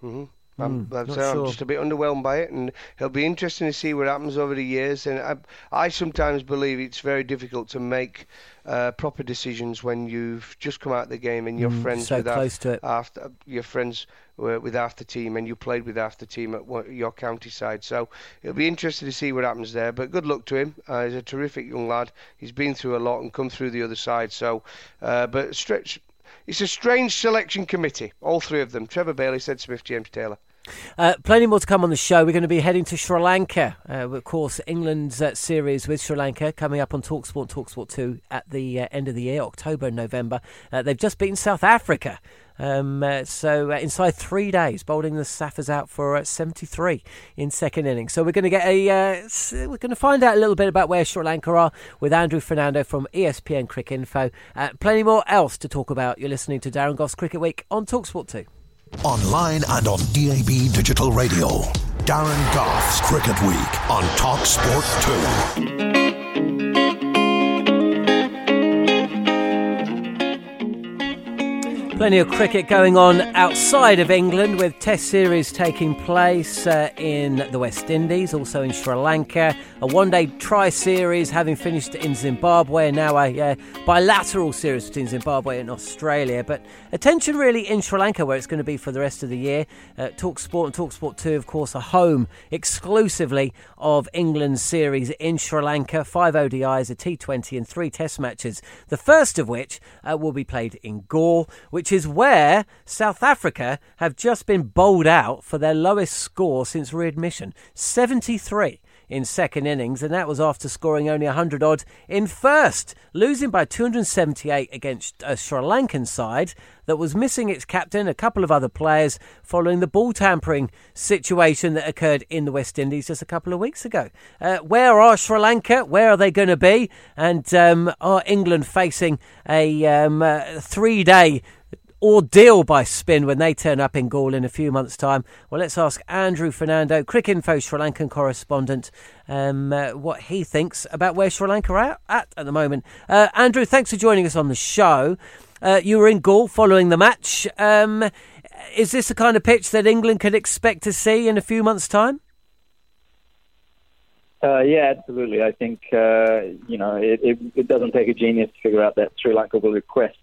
Speaker 2: hmm I'm,
Speaker 5: Hmm,
Speaker 2: I'm, sorry, I'm just a bit underwhelmed by it, and it'll be interesting to see what happens over the years. And I, I sometimes believe it's very difficult to make uh, proper decisions when you've just come out of the game and you're
Speaker 5: Mm,
Speaker 2: friends
Speaker 5: so
Speaker 2: with
Speaker 5: close to it.
Speaker 2: half you're friends with after team, and you played with after team at your county side. So it'll be interesting to see what happens there. But good luck to him. Uh, he's a terrific young lad. He's been through a lot and come through the other side. So, uh, but stretch. It's a strange selection committee, all three of them. Trevor Bayliss, Ed Smith, James Taylor.
Speaker 5: Uh, plenty more to come on the show. We're going to be heading to Sri Lanka. Uh, of course, England's uh, series with Sri Lanka coming up on Talksport, Talksport 2 at the uh, end of the year, October November. Uh, they've just beaten South Africa. Um, uh, so uh, inside three days, bowling the Saffers out for uh, 73 in second innings. So we're going to get a, uh, we're going to find out a little bit about where Sri Lanka are with Andrew Fernando from ESPN Cricinfo. Plenty more else to talk about. You're listening to Darren Gough's Cricket Week on Talksport 2.
Speaker 1: Online and on DAB Digital Radio. Darren Gough's Cricket Week on Talk Sport 2.
Speaker 5: Plenty of cricket going on outside of England with Test series taking place uh, in the West Indies, also in Sri Lanka. A one day tri series having finished in Zimbabwe, now a uh, bilateral series between Zimbabwe and Australia. But attention really in Sri Lanka, where it's going to be for the rest of the year. Uh, Talk Sport and Talk Sport 2, of course, are home exclusively of England's series in Sri Lanka. Five ODIs, a T20, and three Test matches. The first of which uh, will be played in Galle, which is where South Africa have just been bowled out for their lowest score since readmission 73 in second innings, and that was after scoring only 100 odd in first, losing by 278 against a Sri Lankan side that was missing its captain, a couple of other players, following the ball tampering situation that occurred in the West Indies just a couple of weeks ago. Uh, where are Sri Lanka? Where are they going to be? And um, are England facing a um, uh, three day ordeal by spin when they turn up in Galle in a few months' time? Well, let's ask Andrew Fernando, Cricinfo Sri Lankan correspondent, um, uh, what he thinks about where Sri Lanka are at at, the moment. Uh, Andrew, thanks for joining us on the show. Uh, you were in Galle following the match. Um, is this the kind of pitch that England could expect to see in a few months' time?
Speaker 10: Uh, yeah, absolutely. I think uh, you know it, it, it, doesn't take a genius to figure out that Sri Lanka will request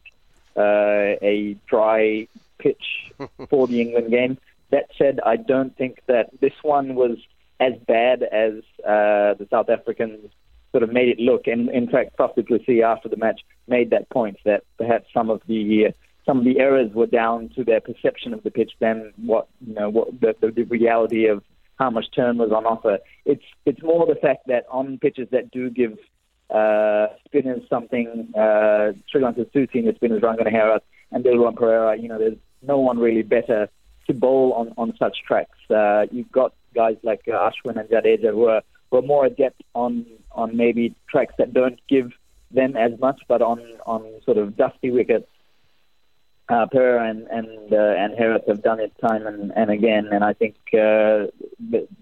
Speaker 10: uh, a dry pitch (laughs) for the England game. That said, I don't think that this one was as bad as uh, the South Africans sort of made it look. And in fact, du Plessis after the match made that point that perhaps some of the some of the errors were down to their perception of the pitch than what you know what the, the, the reality of how much turn was on offer. It's it's more the fact that on pitches that do give uh, spinners something, uh, Sri Lanka's two senior spinners, Rangana Herath and Dilruwan Perera, you know, there's no one really better to bowl on, on such tracks. Uh, you've got guys like uh, Ashwin and Jadeja who are, who are more adept on, on maybe tracks that don't give them as much, but on, on sort of dusty wickets, uh, Perera and and uh, and Herath have done it time and, and again, and I think uh,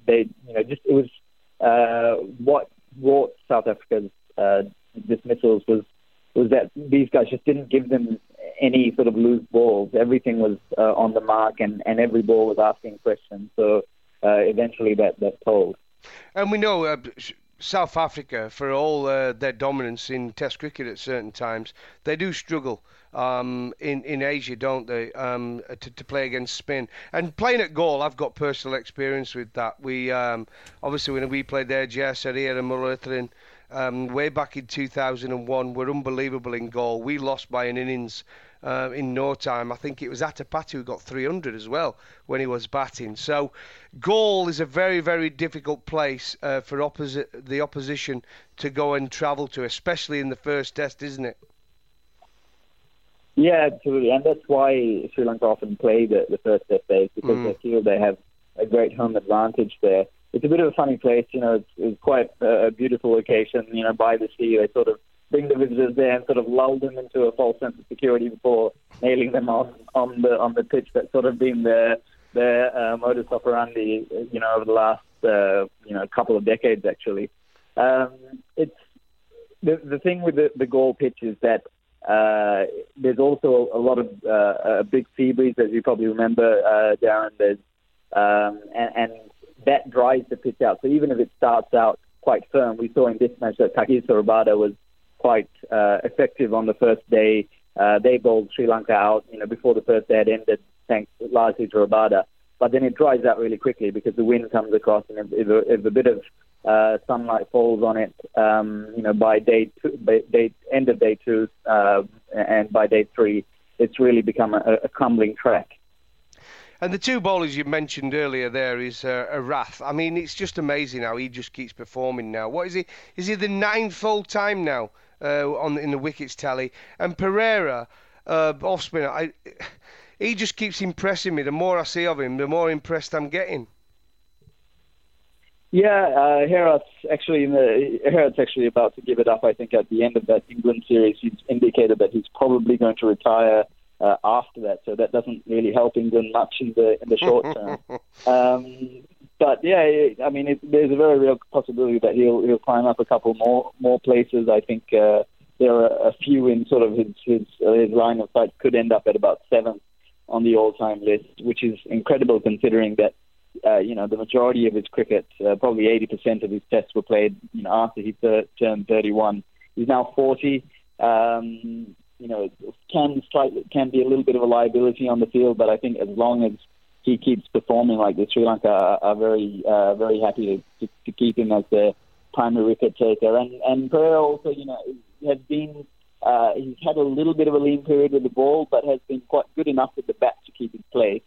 Speaker 10: they you know just it was uh, what brought South Africa's uh, dismissals was was that these guys just didn't give them any sort of loose balls. Everything was uh, on the mark, and, and every ball was asking questions. So uh, eventually, that that told.
Speaker 2: And we know uh, South Africa, for all uh, their dominance in Test cricket at certain times, they do struggle um, in in Asia, don't they, um, to, to play against spin and playing at Galle, I've got personal experience with that. We um, obviously when we played there, Jess and Muralitharan, um, way back in 2001 were unbelievable in Galle. We lost by an innings uh, in no time. I think it was Atapattu who got 300 as well when he was batting. So Galle is a very, very difficult place uh, for opposi- the opposition to go and travel to, especially in the first test, isn't it?
Speaker 10: Yeah, absolutely, and that's why Sri Lanka often play the, the first test days because mm. they feel they have a great home advantage there. It's a bit of a funny place, you know. It's, it's quite a, a beautiful location, you know, by the sea. They sort of bring the visitors there and sort of lull them into a false sense of security before nailing them on on the on the pitch. That's sort of been their their uh, modus operandi, you know, over the last uh, you know couple of decades actually. Um, it's the the thing with the, the Galle pitch is that uh, there's also a lot of uh, a big sea breeze, as you probably remember, uh, Darren. There's um, and, and that dries the pitch out. So even if it starts out quite firm, we saw in this match that Kagiso Rabada was quite uh, effective on the first day. Uh, they bowled Sri Lanka out, you know, before the first day had ended, thanks largely to Rabada. But then it dries out really quickly because the wind comes across, and if, if, a, if a bit of uh, sunlight falls on it, um, you know, by day two, by day end of day two, uh, and by day three, it's really become a, a crumbling track.
Speaker 2: And the two bowlers you mentioned earlier there is uh, Herath. I mean, it's just amazing how he just keeps performing now. What is he? Is he the ninth full time now uh, on in the wickets tally. And Perera, uh, off spinner, I, he just keeps impressing me. The more I see of him, the more impressed I'm getting.
Speaker 10: Yeah, uh, Herath's actually in the Herath's actually about to give it up. I think at the end of that England series, he's indicated that he's probably going to retire uh, after that. So that doesn't really help England much in the in the short term. (laughs) um, but yeah, I mean, it, there's a very real possibility that he'll he'll climb up a couple more more places. I think uh, there are a few in sort of his his, uh, his line of sight could end up at about seventh on the all-time list, which is incredible considering that uh, you know the majority of his cricket, uh, probably 80% of his tests were played you know after he th- turned 31. He's now 40. Um, you know, can slightly, can be a little bit of a liability on the field, but I think as long as he keeps performing like this, Sri Lanka are, are very uh, very happy to, to, to keep him as their primary wicket taker. And and Perera also, you know, has been uh, he's had a little bit of a lean period with the ball, but has been quite good enough with the bat to keep his place.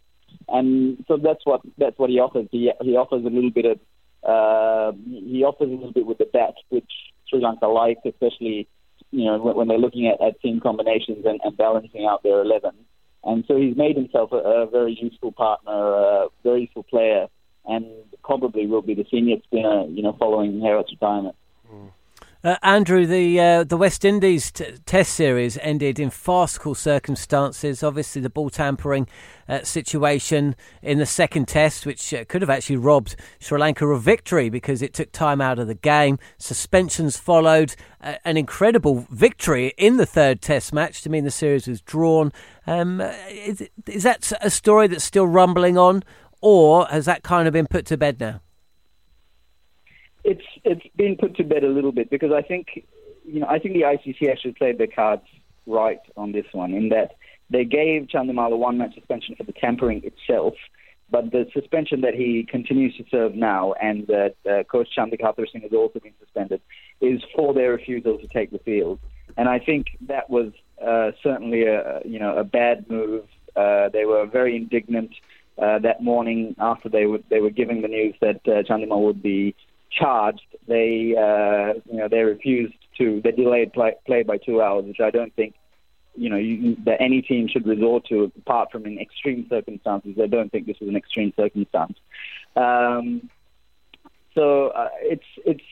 Speaker 10: And so that's what that's what he offers. He he offers a little bit of uh, he offers a little bit with the bat, which Sri Lanka likes, especially you know when, they're looking at, at team combinations and, and balancing out their 11. And so he's made himself a, a very useful partner, a very useful player, and probably will be the senior spinner, you know, following Herath's retirement.
Speaker 5: Uh, Andrew, the uh, the West Indies t- Test series ended in farcical circumstances. Obviously, the ball tampering uh, situation in the second Test, which uh, could have actually robbed Sri Lanka of victory because it took time out of the game. Suspensions followed. Uh, an incredible victory in the third Test match to mean the series was drawn. Um, is, is that a story that's still rumbling on, or has that kind of been put to bed now?
Speaker 10: It's it's been put to bed a little bit because I think you know I think the ICC actually played their cards right on this one in that they gave Chandimal a one match suspension for the tampering itself, but the suspension that he continues to serve now and that uh, coach Chandika Singh has also been suspended is for their refusal to take the field. And I think that was uh, certainly a you know a bad move. Uh, they were very indignant uh, that morning after they were they were giving the news that uh, Chandimal would be charged, they uh, you know they refused to. They delayed play, play by two hours, which I don't think you know you, that any team should resort to, apart from in extreme circumstances. I don't think this was an extreme circumstance. Um, so uh, it's it's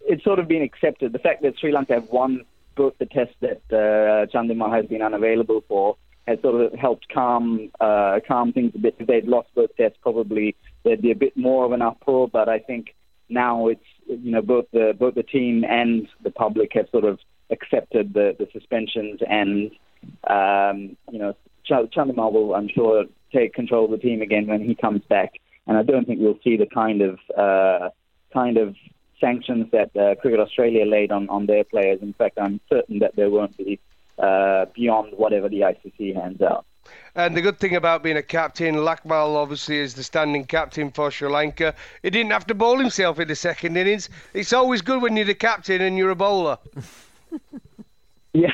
Speaker 10: it's sort of been accepted. The fact that Sri Lanka have won both the tests that uh, Chandimal has been unavailable for has sort of helped calm uh, calm things a bit. If they'd lost both tests, probably there'd be a bit more of an uproar. But I think now it's you know both the both the team and the public have sort of accepted the, the suspensions and um, you know Chandimal will I'm sure take control of the team again when he comes back and I don't think we'll see the kind of uh, kind of sanctions that uh, Cricket Australia laid on, on their players. In fact, I'm certain that there won't be uh, beyond whatever the ICC hands out.
Speaker 2: And the good thing about being a captain, Lakmal obviously is the standing captain for Sri Lanka. He didn't have to bowl himself in the second innings. It's always good when you're the captain and you're a bowler. (laughs)
Speaker 10: yeah,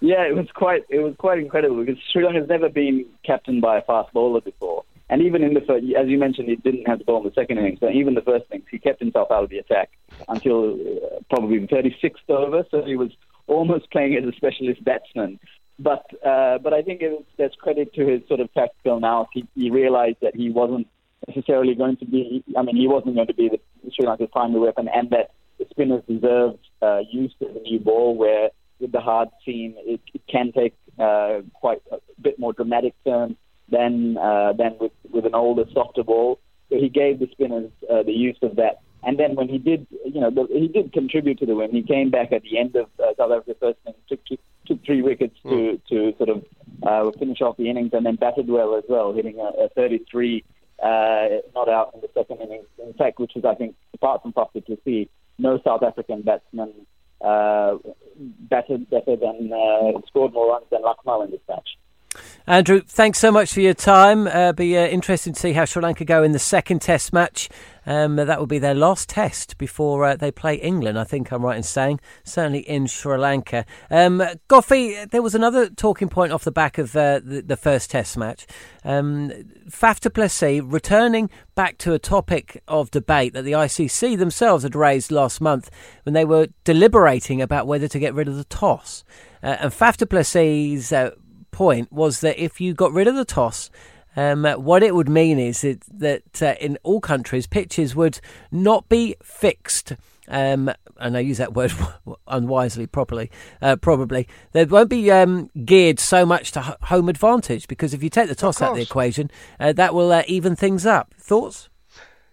Speaker 10: yeah, it was quite it was quite incredible because Sri Lanka has never been captained by a fast bowler before. And even in the first, as you mentioned, he didn't have the ball in the second innings. So even the first innings, he kept himself out of the attack until uh, probably the 36th over. So he was almost playing as a specialist batsman. But uh, but I think it, there's credit to his sort of tactical analysis. He, he realized that he wasn't necessarily going to be. I mean, he wasn't going to be the Sri Lanka's primary weapon, and that the spinners deserved uh, use of the new ball, where with the hard seam, it, it can take uh, quite a bit more dramatic turns than uh, than with with an older, softer ball. So he gave the spinners uh, the use of that and then when he did, you know, the, he did contribute to the win. He came back at the end of uh, South Africa's first innings, took, took, took three wickets to, mm. to sort of uh, finish off the innings, and then batted well as well, hitting a, a 33 uh, not out in the second innings. In fact, which is, I think, apart from Faf du Plessis, no South African batsman uh, batted better than uh, scored more runs than Lakmal in this match.
Speaker 5: Andrew, thanks so much for your time. Uh, be uh, interesting to see how Sri Lanka go in the second Test match. Um, that will be their last Test before uh, they play England. I think I'm right in saying, certainly in Sri Lanka. Um, Goughy, there was another talking point off the back of uh, the, the, first Test match. Um, Faf Plessis returning back to a topic of debate that the ICC themselves had raised last month when they were deliberating about whether to get rid of the toss. Uh, and Faf Plessis' uh, point was that if you got rid of the toss, um, what it would mean is that, that uh, in all countries, pitches would not be fixed. Um, and I use that word (laughs) unwisely, properly, uh, probably. They won't be um, geared so much to home advantage because if you take the toss out of the equation, uh, that will uh, even things up. Thoughts?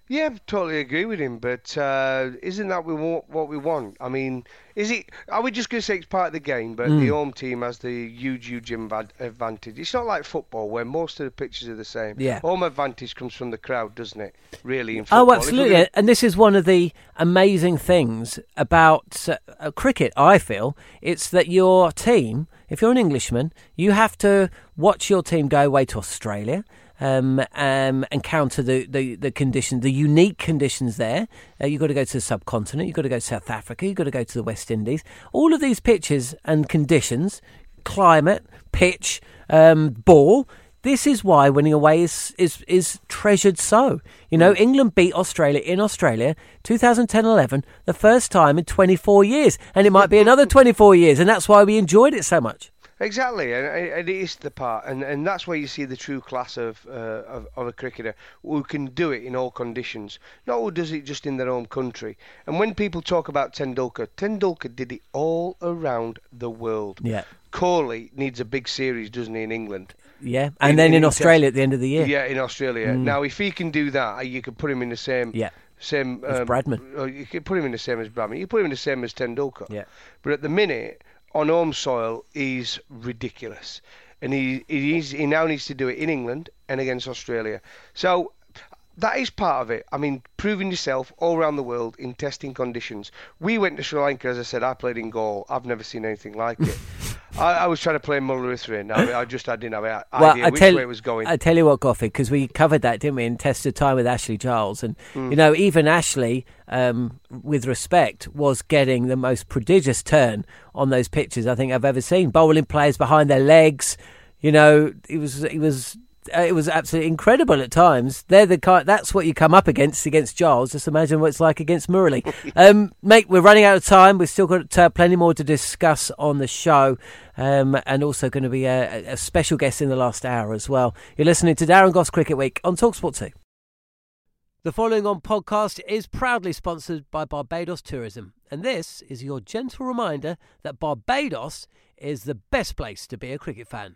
Speaker 2: Yeah, totally agree with him. But uh, isn't that what we want? I mean, is it? Are we just going to say it's part of the game? But mm. the hmm. home team has the huge, huge advantage. It's not like football where most of the pitches are the same.
Speaker 5: Yeah.
Speaker 2: Home advantage comes from the crowd, doesn't it? Really, in oh,
Speaker 5: football. Oh, absolutely. Gonna... And this is one of the amazing things about uh, cricket. I feel it's that your team. If you're an Englishman, you have to watch your team go away to Australia um, um, encounter the, the, the conditions, the unique conditions there. Uh, you've got to go to the subcontinent, you've got to go to South Africa, you've got to go to the West Indies. All of these pitches and conditions, climate, pitch, um, ball, this is why winning away is, is, is treasured so. You know, England beat Australia in Australia 2010 11, the first time in 24 years. And it might be another 24 years. And that's why we enjoyed it so much.
Speaker 2: Exactly, and, and it is the part, and, and that's where you see the true class of, uh, of of a cricketer who can do it in all conditions, not who does it just in their own country. And when people talk about Tendulkar, Tendulkar did it all around the world.
Speaker 5: Yeah.
Speaker 2: Kohli needs a big series, doesn't he, in England?
Speaker 5: Yeah, and then in, Australia at the end of the year.
Speaker 2: Yeah, in Australia.
Speaker 5: Mm.
Speaker 2: Now, if he can do that, you could put him in the same.
Speaker 5: Yeah.
Speaker 2: Same. Um,
Speaker 5: Bradman.
Speaker 2: oh, You could put him in the same as Bradman. You could put him in the same as Tendulkar.
Speaker 5: Yeah.
Speaker 2: But at the minute, on home soil, is ridiculous, and he he, he now needs to do it in England and against Australia. So that is part of it. I mean, proving yourself all around the world in testing conditions. We went to Sri Lanka, as I said. I played in Galle. I've never seen anything like it. (laughs) I, I was trying to play Muralitharan. I, I just I didn't have an
Speaker 5: Well,
Speaker 2: idea
Speaker 5: I
Speaker 2: which
Speaker 5: tell,
Speaker 2: way it was going.
Speaker 5: I tell you what, Goughy, because we covered that, didn't we, in Test of Time with Ashley Giles. And,
Speaker 2: Mm.
Speaker 5: you know, even Ashley, um, with respect, was getting the most prodigious turn on those pitches I think I've ever seen. Bowling players behind their legs. You know, it was, it was. Uh, it was absolutely incredible at times. They're the kind. That's what you come up against against Giles. Just imagine what it's like against Murali. (laughs) um, mate, we're running out of time. We've still got uh, plenty more to discuss on the show, um, and also going to be a, a special guest in the last hour as well. You're listening to Darren Gough's Cricket Week on Talksport Two. The following on podcast is proudly sponsored by Barbados Tourism, and this is your gentle reminder that Barbados is the best place to be a cricket fan.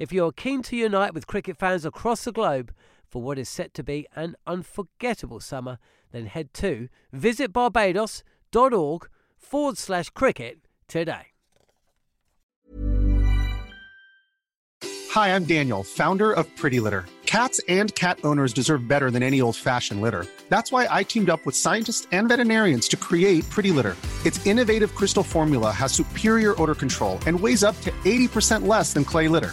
Speaker 5: If you're keen to unite with cricket fans across the globe for what is set to be an unforgettable summer, then head to visitbarbados.org forward slash cricket today.
Speaker 11: Hi, I'm Daniel, founder of Pretty Litter. Cats and cat owners deserve better than any old fashioned litter. That's why I teamed up with scientists and veterinarians to create Pretty Litter. Its innovative crystal formula has superior odor control and weighs up to 80% less than clay litter.